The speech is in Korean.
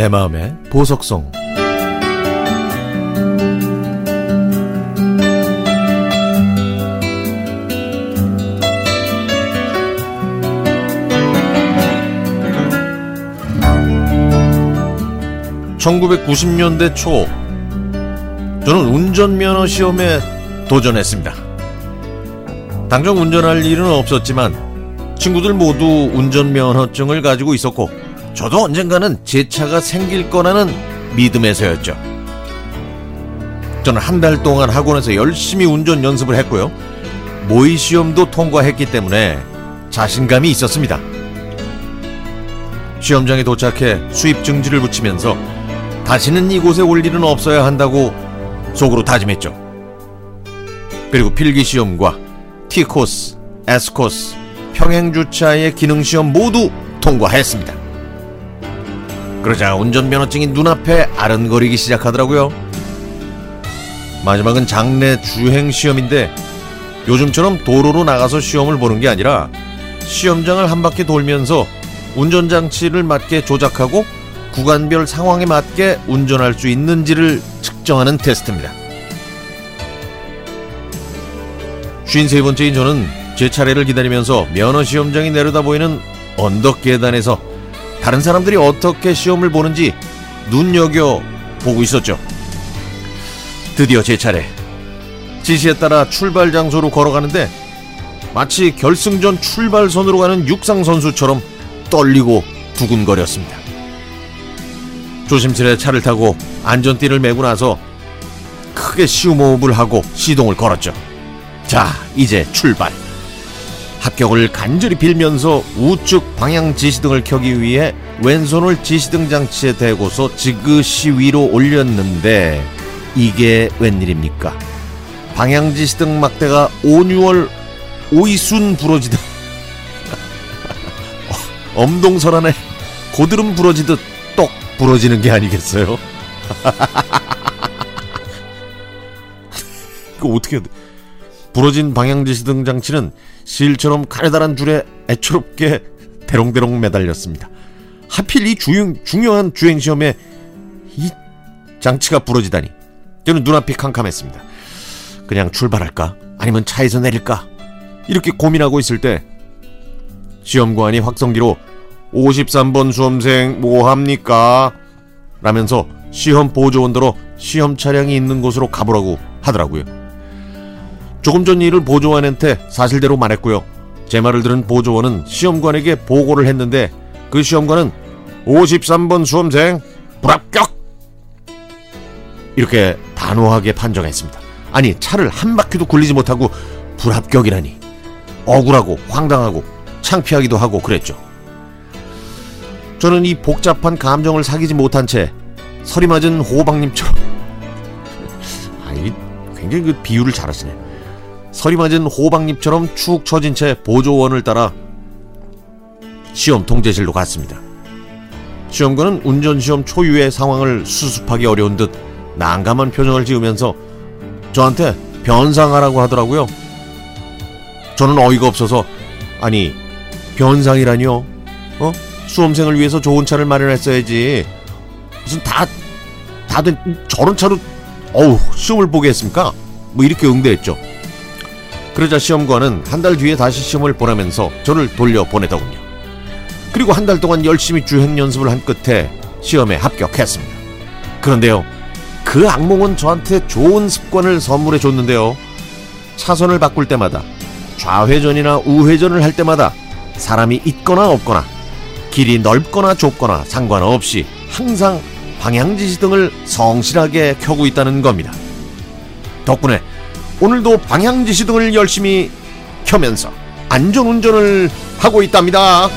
내 마음의 보석성 (1990년대) 초 저는 운전면허 시험에 도전했습니다. 당장 운전할 일은 없었지만 친구들 모두 운전면허증을 가지고 있었고 저도 언젠가는 제 차가 생길 거라는 믿음에서였죠. 저는 한 달 동안 학원에서 열심히 운전 연습을 했고요. 모의 시험도 통과했기 때문에 자신감이 있었습니다. 시험장에 도착해 수입 증지를 붙이면서 다시는 이곳에 올 일은 없어야 한다고 속으로 다짐했죠. 그리고 필기 시험과 T코스, S코스, 평행 주차의 기능 시험 모두 통과했습니다. 그러자 운전면허증이 눈앞에 아른거리기 시작하더라고요. 마지막은 장내 주행 시험인데 요즘처럼 도로로 나가서 시험을 보는 게 아니라 시험장을 한 바퀴 돌면서 운전장치를 맞게 조작하고 구간별 상황에 맞게 운전할 수 있는지를 측정하는 테스트입니다. 53번째인 저는 제 차례를 기다리면서 면허 시험장이 내려다 보이는 언덕 계단에서 다른 사람들이 어떻게 시험을 보는지 눈여겨 보고 있었죠. 드디어 제 차례. 지시에 따라 출발 장소로 걸어가는데 마치 결승전 출발선으로 가는 육상 선수처럼 떨리고 두근거렸습니다. 조심스레 차를 타고 안전띠를 메고 나서 크게 시음호흡을 하고 시동을 걸었죠. 자, 이제 출발. 합격을 간절히 빌면서 우측 방향 지시등을 켜기 위해 왼손을 지시등 장치에 대고서 지그시 위로 올렸는데 이게 웬일입니까? 방향 지시등 막대가 온유월 오이순 부러지듯 엄동설 안에 고드름 부러지듯 똑 부러지는 게 아니겠어요? 이거 어떻게 해야 돼? 부러진 방향지시 등 장치는 실처럼 가느다란 줄에 애처롭게 대롱대롱 매달렸습니다. 하필 이 주행, 중요한 주행시험에 이 장치가 부러지다니 저는 눈앞이 캄캄했습니다. 그냥 출발할까? 아니면 차에서 내릴까? 이렇게 고민하고 있을 때 시험관이 확성기로 53번 수험생 뭐합니까? 라면서 시험 보조원대로 시험 차량이 있는 곳으로 가보라고 하더라고요. 조금 전 일을 보조원한테 사실대로 말했고요. 제 말을 들은 보조원은 시험관에게 보고를 했는데 그 시험관은 53번 수험생 불합격! 이렇게 단호하게 판정했습니다. 아니 차를 한 바퀴도 굴리지 못하고 불합격이라니 억울하고 황당하고 창피하기도 하고 그랬죠. 저는 이 복잡한 감정을 사귀지 못한 채 서리 맞은 호박님처럼 아, 이 굉장히 그 비유를 잘하시네. 서리 맞은 호박잎처럼 축 처진 채 보조원을 따라 시험 통제실로 갔습니다. 시험관은 운전시험 초유의 상황을 수습하기 어려운 듯 난감한 표정을 지으면서 저한테 변상하라고 하더라고요. 저는 어이가 없어서 아니 변상이라니요? 어? 수험생을 위해서 좋은 차를 마련했어야지. 무슨 다 다들 저런 차로 어우 시험을 보게 했습니까? 뭐 이렇게 응대했죠. 그러자 시험관은 한 달 뒤에 다시 시험을 보내면서 저를 돌려보내더군요. 그리고 한 달 동안 열심히 주행 연습을 한 끝에 시험에 합격했습니다. 그런데요, 그 악몽은 저한테 좋은 습관을 선물해 줬는데요. 차선을 바꿀 때마다 좌회전이나 우회전을 할 때마다 사람이 있거나 없거나 길이 넓거나 좁거나 상관없이 항상 방향지시 등을 성실하게 켜고 있다는 겁니다. 덕분에 오늘도 방향지시 등을 열심히 켜면서 안전운전을 하고 있답니다.